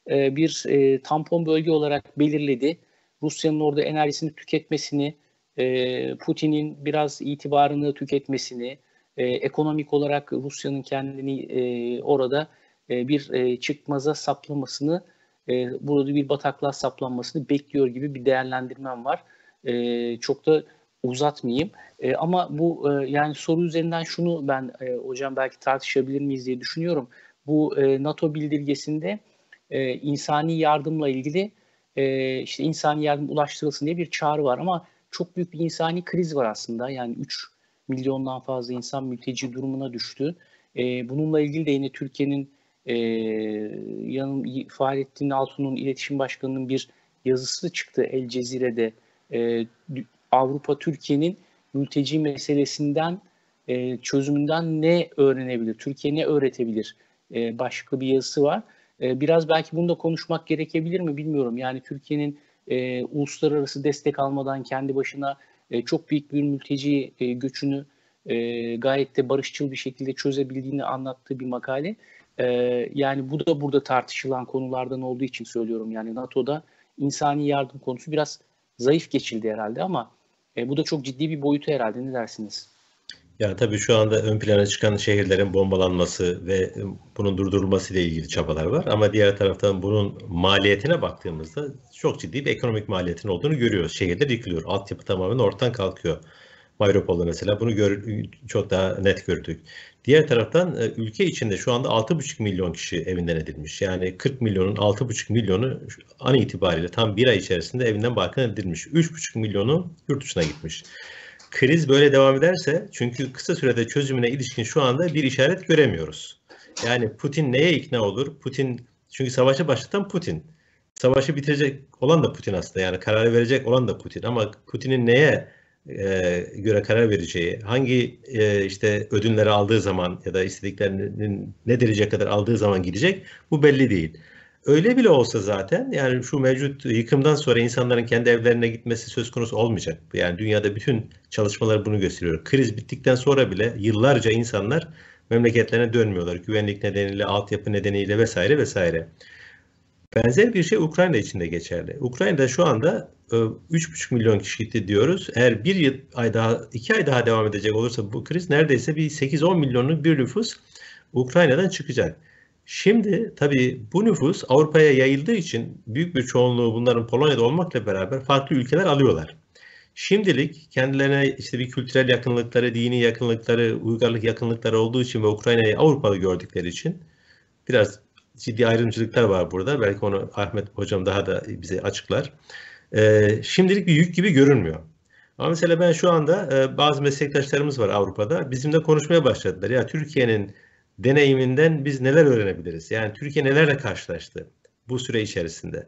e, bir e, tampon bölge olarak belirledi. Rusya'nın orada enerjisini tüketmesini, e, Putin'in biraz itibarını tüketmesini, e, ekonomik olarak Rusya'nın kendini e, orada bir çıkmaza saplamasını, burada bir bataklığa saplanmasını bekliyor gibi bir değerlendirmem var. Çok da uzatmayayım. Ama bu yani soru üzerinden şunu ben hocam belki tartışabilir miyiz diye düşünüyorum. Bu NATO bildirgesinde insani yardımla ilgili işte insani yardım ulaştırılsın diye bir çağrı var ama çok büyük bir insani kriz var aslında. Yani 3 milyondan fazla insan mülteci durumuna düştü. E, bununla ilgili de yine Türkiye'nin e, yanım Fahrettin Altun'un iletişim başkanının bir yazısı çıktı El Cezire'de. E, Avrupa Türkiye'nin mülteci meselesinden e, çözümünden ne öğrenebilir? Türkiye ne öğretebilir? E, başka bir yazısı var. E, biraz belki bunu da konuşmak gerekebilir mi bilmiyorum. Yani Türkiye'nin e, uluslararası destek almadan kendi başına e, çok büyük bir mülteci e, göçünü e, gayet de barışçıl bir şekilde çözebildiğini anlattığı bir makale. E, yani bu da burada tartışılan konulardan olduğu için söylüyorum. Yani NATO'da insani yardım konusu biraz zayıf geçildi herhalde ama e, bu da çok ciddi bir boyutu herhalde. Ne dersiniz? Ya tabii şu anda ön plana çıkan şehirlerin bombalanması ve bunun durdurulması ile ilgili çabalar var. Ama diğer taraftan bunun maliyetine baktığımızda çok ciddi bir ekonomik maliyetin olduğunu görüyoruz. Şehirler yıkılıyor. Altyapı tamamen ortadan kalkıyor. Mariupol'da mesela bunu gör, çok daha net gördük. Diğer taraftan ülke içinde şu anda 6,5 milyon kişi evinden edilmiş. Yani 40 milyonun 6,5 milyonu an itibariyle tam bir ay içerisinde evinden barkın edilmiş. 3,5 milyonu yurt dışına gitmiş. Kriz böyle devam ederse çünkü kısa sürede çözümüne ilişkin şu anda bir işaret göremiyoruz. Yani Putin neye ikna olur? Putin çünkü savaşı başlatan Putin. Savaşı bitirecek olan da Putin aslında. Yani kararı verecek olan da Putin. Ama Putin'in neye e, göre karar vereceği, hangi e, işte ödünleri aldığı zaman ya da istediklerinin ne derece kadar aldığı zaman gidecek bu belli değil. Öyle bile olsa zaten yani şu mevcut yıkımdan sonra insanların kendi evlerine gitmesi söz konusu olmayacak. Yani dünyada bütün çalışmalar bunu gösteriyor. Kriz bittikten sonra bile yıllarca insanlar memleketlerine dönmüyorlar. Güvenlik nedeniyle, altyapı nedeniyle vesaire vesaire. Benzer bir şey Ukrayna için de geçerli. Ukrayna'da şu anda 3,5 milyon kişi diyoruz. Eğer bir yıl, ay daha, iki ay daha devam edecek olursa bu kriz neredeyse bir 8-10 milyonluk bir nüfus Ukrayna'dan çıkacak. Şimdi tabii bu nüfus Avrupa'ya yayıldığı için büyük bir çoğunluğu bunların Polonya'da olmakla beraber farklı ülkeler alıyorlar. Şimdilik kendilerine işte bir kültürel yakınlıkları, dini yakınlıkları, uygarlık yakınlıkları olduğu için ve Ukrayna'yı Avrupalı gördükleri için biraz ciddi ayrımcılıklar var burada. Belki onu Ahmet Hocam daha da bize açıklar. Ee, şimdilik bir yük gibi görünmüyor. Ama mesela ben şu anda e, bazı meslektaşlarımız var Avrupa'da. Bizimle konuşmaya başladılar. Ya Türkiye'nin deneyiminden biz neler öğrenebiliriz? Yani Türkiye nelerle karşılaştı bu süre içerisinde?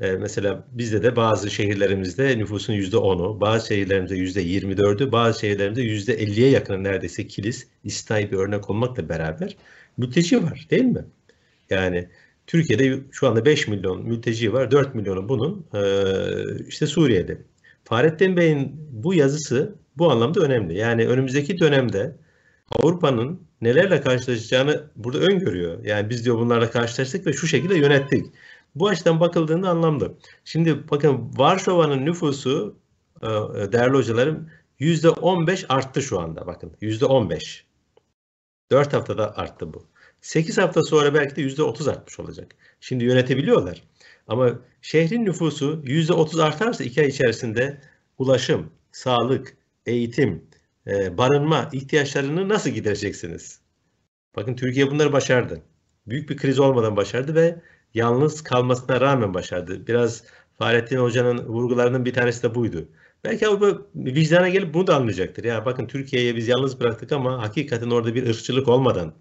Ee, mesela bizde de bazı şehirlerimizde nüfusun yüzde onu, bazı şehirlerimizde yüzde yirmi dördü, bazı şehirlerimizde yüzde elliye yakın neredeyse kilis, İstinai bir örnek olmakla beraber mülteci var değil mi? Yani Türkiye'de şu anda 5 milyon mülteci var. 4 milyonu bunun işte Suriye'de. Fahrettin Bey'in bu yazısı bu anlamda önemli. Yani önümüzdeki dönemde Avrupa'nın nelerle karşılaşacağını burada öngörüyor. Yani biz diyor bunlarla karşılaştık ve şu şekilde yönettik. Bu açıdan bakıldığında anlamlı. Şimdi bakın Varşova'nın nüfusu e, değerli hocalarım %15 arttı şu anda bakın %15. 4 haftada arttı bu. 8 hafta sonra belki de %30 artmış olacak. Şimdi yönetebiliyorlar. Ama şehrin nüfusu %30 artarsa 2 ay içerisinde ulaşım, sağlık, eğitim, e, barınma ihtiyaçlarını nasıl gidereceksiniz? Bakın Türkiye bunları başardı. Büyük bir kriz olmadan başardı ve yalnız kalmasına rağmen başardı. Biraz Fahrettin Hoca'nın vurgularının bir tanesi de buydu. Belki Avrupa vicdana gelip bunu da anlayacaktır. Ya bakın Türkiye'ye biz yalnız bıraktık ama hakikaten orada bir ırkçılık olmadan,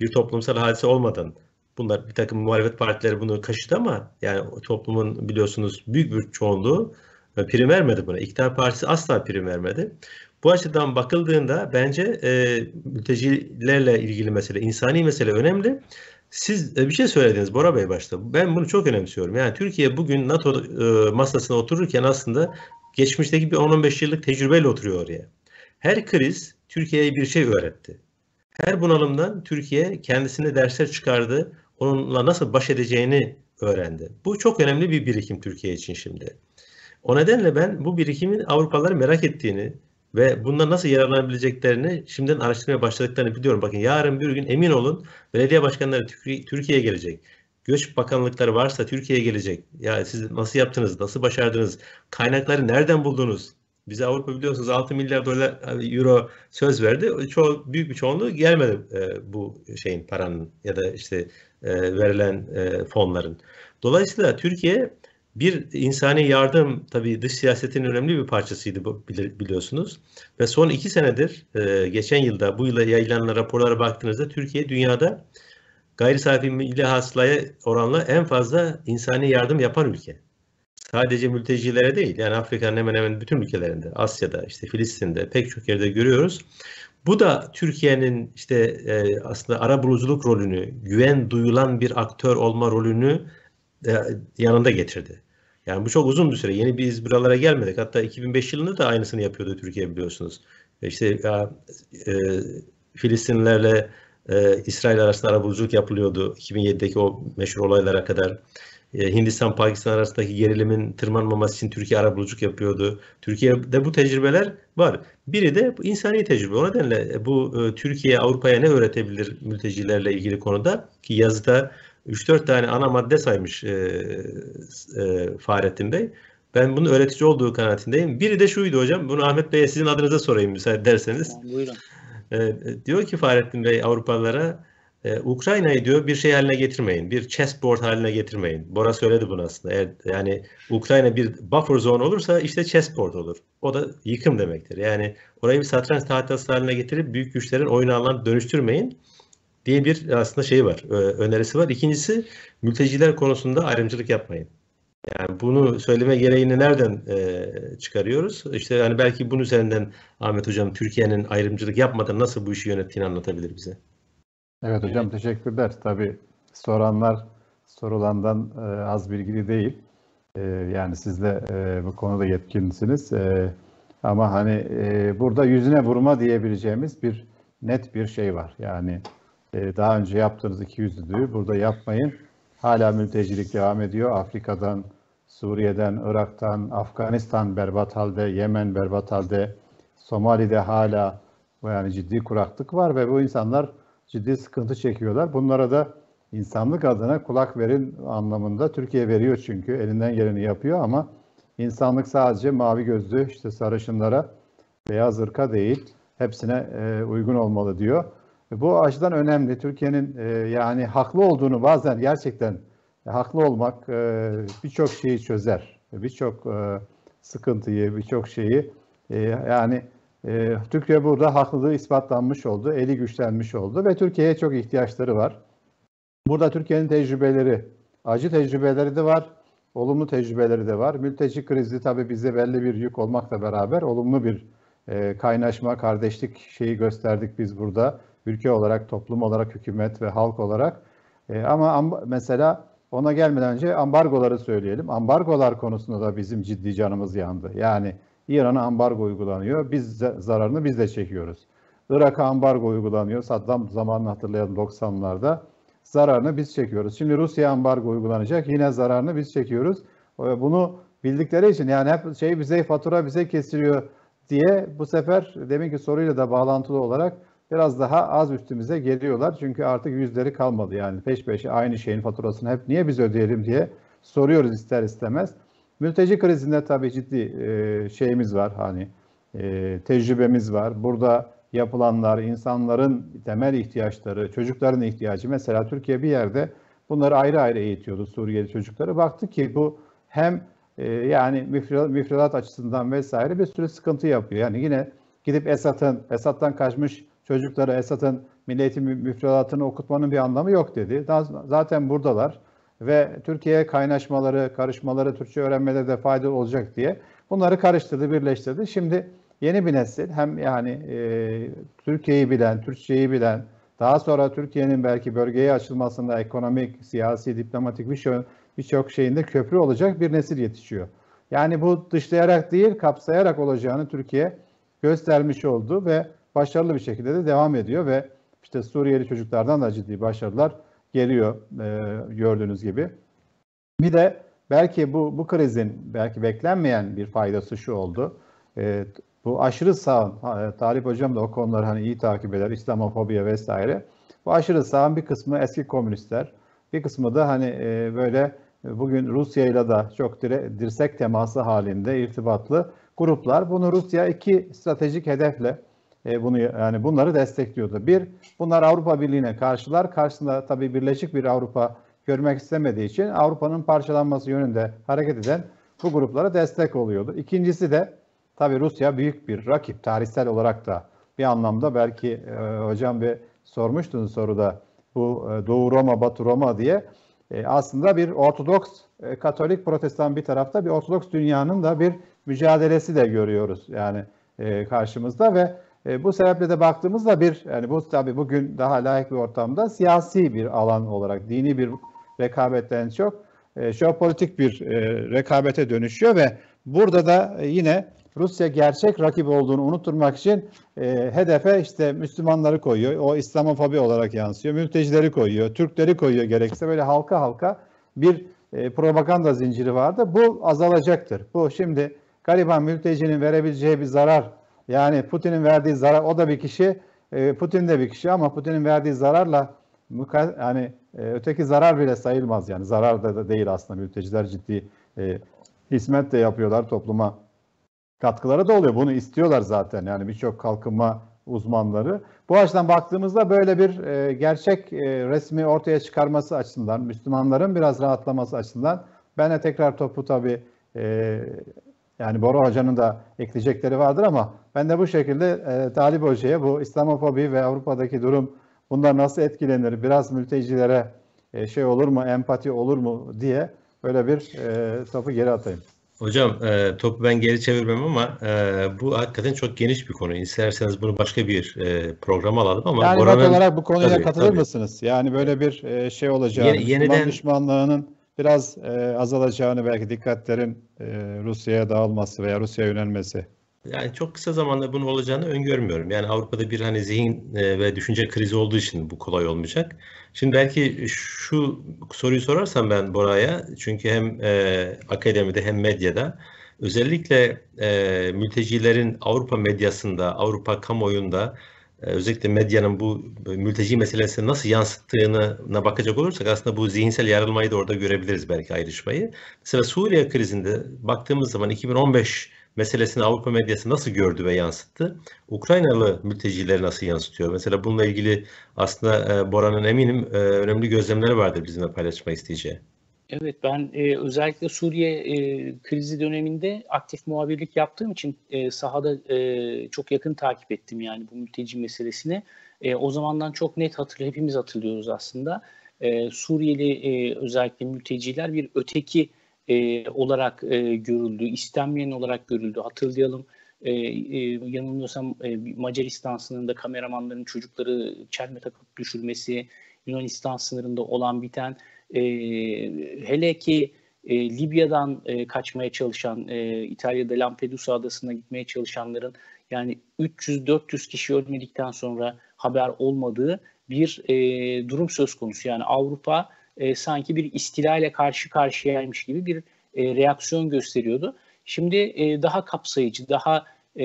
bir toplumsal hadise olmadan bunlar bir takım muhalefet partileri bunu kaşıdı ama yani toplumun biliyorsunuz büyük bir çoğunluğu e, prim vermedi buna. İktidar partisi asla prim vermedi. Bu açıdan bakıldığında bence e, mültecilerle ilgili mesele, insani mesele önemli. Siz e, bir şey söylediniz Bora Bey başta. Ben bunu çok önemsiyorum. Yani Türkiye bugün NATO e, masasına otururken aslında geçmişteki bir 10-15 yıllık tecrübeyle oturuyor oraya. Her kriz Türkiye'ye bir şey öğretti. Her bunalımdan Türkiye kendisine dersler çıkardı. Onunla nasıl baş edeceğini öğrendi. Bu çok önemli bir birikim Türkiye için şimdi. O nedenle ben bu birikimin Avrupalıları merak ettiğini ve bundan nasıl yararlanabileceklerini şimdiden araştırmaya başladıklarını biliyorum. Bakın yarın bir gün emin olun belediye başkanları Türkiye'ye gelecek. Göç bakanlıkları varsa Türkiye'ye gelecek. Ya siz nasıl yaptınız, nasıl başardınız, kaynakları nereden buldunuz? Bize Avrupa biliyorsunuz 6 milyar dolar euro söz verdi. Çoğu, büyük bir çoğunluğu gelmedi e, bu şeyin paranın ya da işte e, verilen e, fonların. Dolayısıyla Türkiye bir insani yardım tabii dış siyasetin önemli bir parçasıydı bu biliyorsunuz. Ve son iki senedir e, geçen yılda bu yıla yayınlanan raporlara baktığınızda Türkiye dünyada gayri safi milli hasılaya oranla en fazla insani yardım yapan ülke. Sadece mültecilere değil yani Afrika'nın hemen hemen bütün ülkelerinde, Asya'da, işte Filistin'de pek çok yerde görüyoruz. Bu da Türkiye'nin işte e, aslında ara buluculuk rolünü, güven duyulan bir aktör olma rolünü yanında getirdi. Yani bu çok uzun bir süre. Yeni biz buralara gelmedik. Hatta 2005 yılında da aynısını yapıyordu Türkiye biliyorsunuz. İşte e, Filistinlerle e, İsrail arasında arabuluculuk yapılıyordu. 2007'deki o meşhur olaylara kadar. E, Hindistan-Pakistan arasındaki gerilimin tırmanmaması için Türkiye arabuluculuk yapıyordu. Türkiye'de bu tecrübeler var. Biri de insani tecrübe. O nedenle e, bu e, Türkiye Avrupa'ya ne öğretebilir mültecilerle ilgili konuda ki yazıda 3-4 tane ana madde saymış e, e, Fahrettin Bey. Ben bunun öğretici olduğu kanaatindeyim. Biri de şuydu hocam. Bunu Ahmet Bey'e sizin adınıza sorayım müsaade derseniz. Buyurun. E, diyor ki Fahrettin Bey Avrupalılara e, Ukrayna'yı diyor bir şey haline getirmeyin. Bir chessboard haline getirmeyin. Bora söyledi bunu aslında. Eğer, yani Ukrayna bir buffer zone olursa işte chessboard olur. O da yıkım demektir. Yani orayı bir satranç tahtası haline getirip büyük güçlerin oyun alanına dönüştürmeyin diye bir aslında şey var, önerisi var. İkincisi mülteciler konusunda ayrımcılık yapmayın. Yani bunu söyleme gereğini nereden e, çıkarıyoruz? İşte yani belki bunun üzerinden Ahmet Hocam Türkiye'nin ayrımcılık yapmadan nasıl bu işi yönettiğini anlatabilir bize. Evet hocam teşekkürler. Tabii soranlar sorulandan e, az bilgili değil. E, yani siz de e, bu konuda yetkinsiniz. E, ama hani e, burada yüzüne vurma diyebileceğimiz bir net bir şey var. Yani daha önce yaptığınız iki yüzlülüğü burada yapmayın. Hala mültecilik devam ediyor. Afrika'dan, Suriye'den, Irak'tan, Afganistan berbat halde, Yemen berbat halde, Somali'de hala yani ciddi kuraklık var ve bu insanlar ciddi sıkıntı çekiyorlar. Bunlara da insanlık adına kulak verin anlamında Türkiye veriyor çünkü elinden geleni yapıyor ama insanlık sadece mavi gözlü işte sarışınlara beyaz ırka değil hepsine e, uygun olmalı diyor. Bu açıdan önemli. Türkiye'nin e, yani haklı olduğunu bazen gerçekten e, haklı olmak e, birçok şeyi çözer. Birçok e, sıkıntıyı, birçok şeyi e, yani e, Türkiye burada haklılığı ispatlanmış oldu, eli güçlenmiş oldu ve Türkiye'ye çok ihtiyaçları var. Burada Türkiye'nin tecrübeleri, acı tecrübeleri de var, olumlu tecrübeleri de var. Mülteci krizi tabii bize belli bir yük olmakla beraber olumlu bir e, kaynaşma, kardeşlik şeyi gösterdik biz burada ülke olarak, toplum olarak, hükümet ve halk olarak. E, ama mesela ona gelmeden önce ambargoları söyleyelim. Ambargolar konusunda da bizim ciddi canımız yandı. Yani İran'a ambargo uygulanıyor. Biz zararını biz de çekiyoruz. Irak'a ambargo uygulanıyor. Saddam zamanını hatırlayalım 90'larda. Zararını biz çekiyoruz. Şimdi Rusya ambargo uygulanacak. Yine zararını biz çekiyoruz. Bunu bildikleri için yani hep şey bize fatura bize kesiliyor diye bu sefer deminki soruyla da bağlantılı olarak biraz daha az üstümüze geliyorlar. Çünkü artık yüzleri kalmadı yani peş peşe aynı şeyin faturasını hep niye biz ödeyelim diye soruyoruz ister istemez. Mülteci krizinde tabii ciddi e, şeyimiz var hani e, tecrübemiz var. Burada yapılanlar, insanların temel ihtiyaçları, çocukların ihtiyacı. Mesela Türkiye bir yerde bunları ayrı ayrı eğitiyordu Suriyeli çocukları. Baktı ki bu hem e, yani müfredat, açısından vesaire bir sürü sıkıntı yapıyor. Yani yine gidip Esat'ın, Esat'tan kaçmış çocukları Esat'ın milli eğitim müfredatını okutmanın bir anlamı yok dedi. Zaten buradalar ve Türkiye'ye kaynaşmaları, karışmaları, Türkçe öğrenmeleri de faydalı olacak diye bunları karıştırdı, birleştirdi. Şimdi yeni bir nesil hem yani e, Türkiye'yi bilen, Türkçeyi bilen, daha sonra Türkiye'nin belki bölgeye açılmasında ekonomik, siyasi, diplomatik bir şey birçok şeyinde köprü olacak bir nesil yetişiyor. Yani bu dışlayarak değil, kapsayarak olacağını Türkiye göstermiş oldu ve başarılı bir şekilde de devam ediyor ve işte Suriyeli çocuklardan da ciddi başarılar geliyor e, gördüğünüz gibi. Bir de belki bu bu krizin belki beklenmeyen bir faydası şu oldu. E, bu aşırı sağ, e, Talip Hocam da o konuları hani iyi takip eder, İslamofobiya vesaire. Bu aşırı sağın bir kısmı eski komünistler, bir kısmı da hani e, böyle bugün Rusya ile de çok dire, dirsek teması halinde irtibatlı gruplar. Bunu Rusya iki stratejik hedefle e, bunu yani bunları destekliyordu. Bir, bunlar Avrupa Birliği'ne karşılar. Karşısında tabii birleşik bir Avrupa görmek istemediği için Avrupa'nın parçalanması yönünde hareket eden bu gruplara destek oluyordu. İkincisi de tabii Rusya büyük bir rakip tarihsel olarak da bir anlamda belki e, hocam bir sormuştunuz soruda bu e, Doğu Roma, Batı Roma diye e, aslında bir Ortodoks, e, Katolik, Protestan bir tarafta bir Ortodoks dünyanın da bir mücadelesi de görüyoruz yani e, karşımızda ve e, bu sebeple de baktığımızda bir yani bu tabii bugün daha layık bir ortamda siyasi bir alan olarak dini bir rekabetten çok e, jeopolitik bir e, rekabete dönüşüyor ve burada da yine Rusya gerçek rakip olduğunu unutturmak için e, hedefe işte Müslümanları koyuyor. O İslamofobi olarak yansıyor. Mültecileri koyuyor. Türkleri koyuyor gerekse. Böyle halka halka bir e, propaganda zinciri vardı. Bu azalacaktır. Bu şimdi gariban mültecinin verebileceği bir zarar yani Putin'in verdiği zarar o da bir kişi, e, Putin de bir kişi ama Putin'in verdiği zararla yani e, öteki zarar bile sayılmaz yani zarar da değil aslında mülteciler ciddi e, hizmet de yapıyorlar topluma katkıları da oluyor. Bunu istiyorlar zaten yani birçok kalkınma uzmanları. Bu açıdan baktığımızda böyle bir gerçek resmi ortaya çıkarması açısından, Müslümanların biraz rahatlaması açısından ben de tekrar topu tabii yani Bora Hoca'nın da ekleyecekleri vardır ama ben de bu şekilde e, Talip Hoca'ya bu İslamofobi ve Avrupa'daki durum bunlar nasıl etkilenir, biraz mültecilere e, şey olur mu, empati olur mu diye böyle bir e, topu geri atayım. Hocam e, topu ben geri çevirmem ama e, bu hakikaten çok geniş bir konu. İsterseniz bunu başka bir e, programa alalım ama yani Bora'nın... olarak bu konuya tabii, katılır tabii. mısınız? Yani böyle bir e, şey olacağını, Yeni, yeniden... düşmanlığının biraz e, azalacağını belki dikkatlerin e, Rusya'ya dağılması veya Rusya'ya yönelmesi. Yani çok kısa zamanda bunu olacağını öngörmüyorum. Yani Avrupa'da bir hani zihin e, ve düşünce krizi olduğu için bu kolay olmayacak. Şimdi belki şu soruyu sorarsam ben Bora'ya çünkü hem e, akademide hem medyada özellikle e, mültecilerin Avrupa medyasında, Avrupa kamuoyunda özellikle medyanın bu mülteci meselesini nasıl yansıttığına bakacak olursak aslında bu zihinsel yarılmayı da orada görebiliriz belki ayrışmayı. Mesela Suriye krizinde baktığımız zaman 2015 meselesini Avrupa medyası nasıl gördü ve yansıttı? Ukraynalı mültecileri nasıl yansıtıyor? Mesela bununla ilgili aslında e, Bora'nın eminim e, önemli gözlemleri vardır bizimle paylaşmak isteyeceği. Evet ben e, özellikle Suriye e, krizi döneminde aktif muhabirlik yaptığım için e, sahada e, çok yakın takip ettim yani bu mülteci meselesini. E, o zamandan çok net hatırlı hepimiz hatırlıyoruz aslında. E, Suriyeli e, özellikle mülteciler bir öteki e, olarak e, görüldü, istenmeyen olarak görüldü. Hatırlayalım e, e, yanılmıyorsam e, Macaristan sınırında kameramanların çocukları çelme takıp düşürmesi, Yunanistan sınırında olan biten e, hele ki e, Libya'dan e, kaçmaya çalışan, e, İtalya'da Lampedusa adasına gitmeye çalışanların yani 300-400 kişi ölmedikten sonra haber olmadığı bir e, durum söz konusu. Yani Avrupa e, sanki bir istila ile karşı karşıyaymış gibi bir e, reaksiyon gösteriyordu. Şimdi e, daha kapsayıcı, daha e,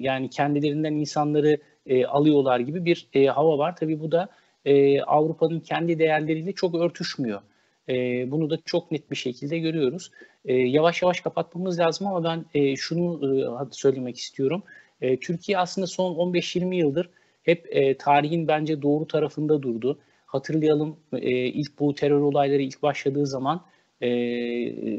yani kendilerinden insanları e, alıyorlar gibi bir e, hava var. Tabii bu da e, Avrupa'nın kendi değerleriyle çok örtüşmüyor. E, bunu da çok net bir şekilde görüyoruz. E, yavaş yavaş kapatmamız lazım ama ben e, şunu e, söylemek istiyorum. E, Türkiye aslında son 15-20 yıldır hep e, tarihin bence doğru tarafında durdu. Hatırlayalım e, ilk bu terör olayları ilk başladığı zaman e,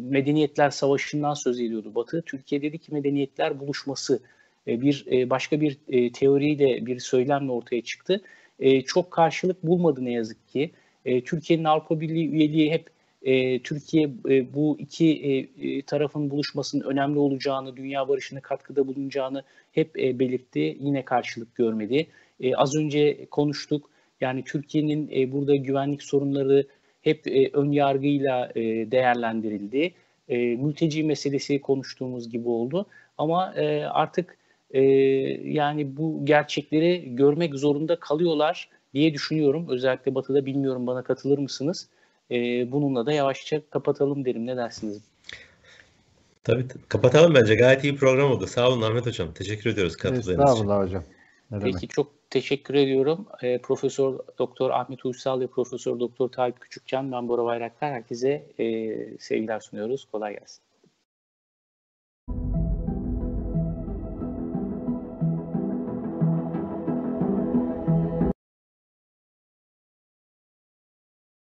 medeniyetler savaşından söz ediyordu Batı. Türkiye dedi ki medeniyetler buluşması e, bir e, başka bir e, teoriyle bir söylemle ortaya çıktı. E, çok karşılık bulmadı ne yazık ki. E, Türkiye'nin Avrupa Birliği üyeliği hep e, Türkiye e, bu iki e, e, tarafın buluşmasının önemli olacağını, dünya barışına katkıda bulunacağını hep e, belirtti. Yine karşılık görmedi. E, az önce konuştuk. Yani Türkiye'nin e, burada güvenlik sorunları hep e, ön yargıyla e, değerlendirildi. E, mülteci meselesi konuştuğumuz gibi oldu. Ama e, artık e, yani bu gerçekleri görmek zorunda kalıyorlar diye düşünüyorum. Özellikle Batı'da bilmiyorum bana katılır mısınız? E, bununla da yavaşça kapatalım derim. Ne dersiniz? Tabii kapatalım bence. Gayet iyi program oldu. Sağ olun Ahmet Hocam. Teşekkür ediyoruz katıldığınız için. Estağfurullah hocam. Ne Peki demek? çok teşekkür ediyorum. E, Profesör Doktor Ahmet Uysal ve Profesör Doktor Tayyip Küçükcan ben Bora Bayraktar. Herkese e, sevgiler sunuyoruz. Kolay gelsin.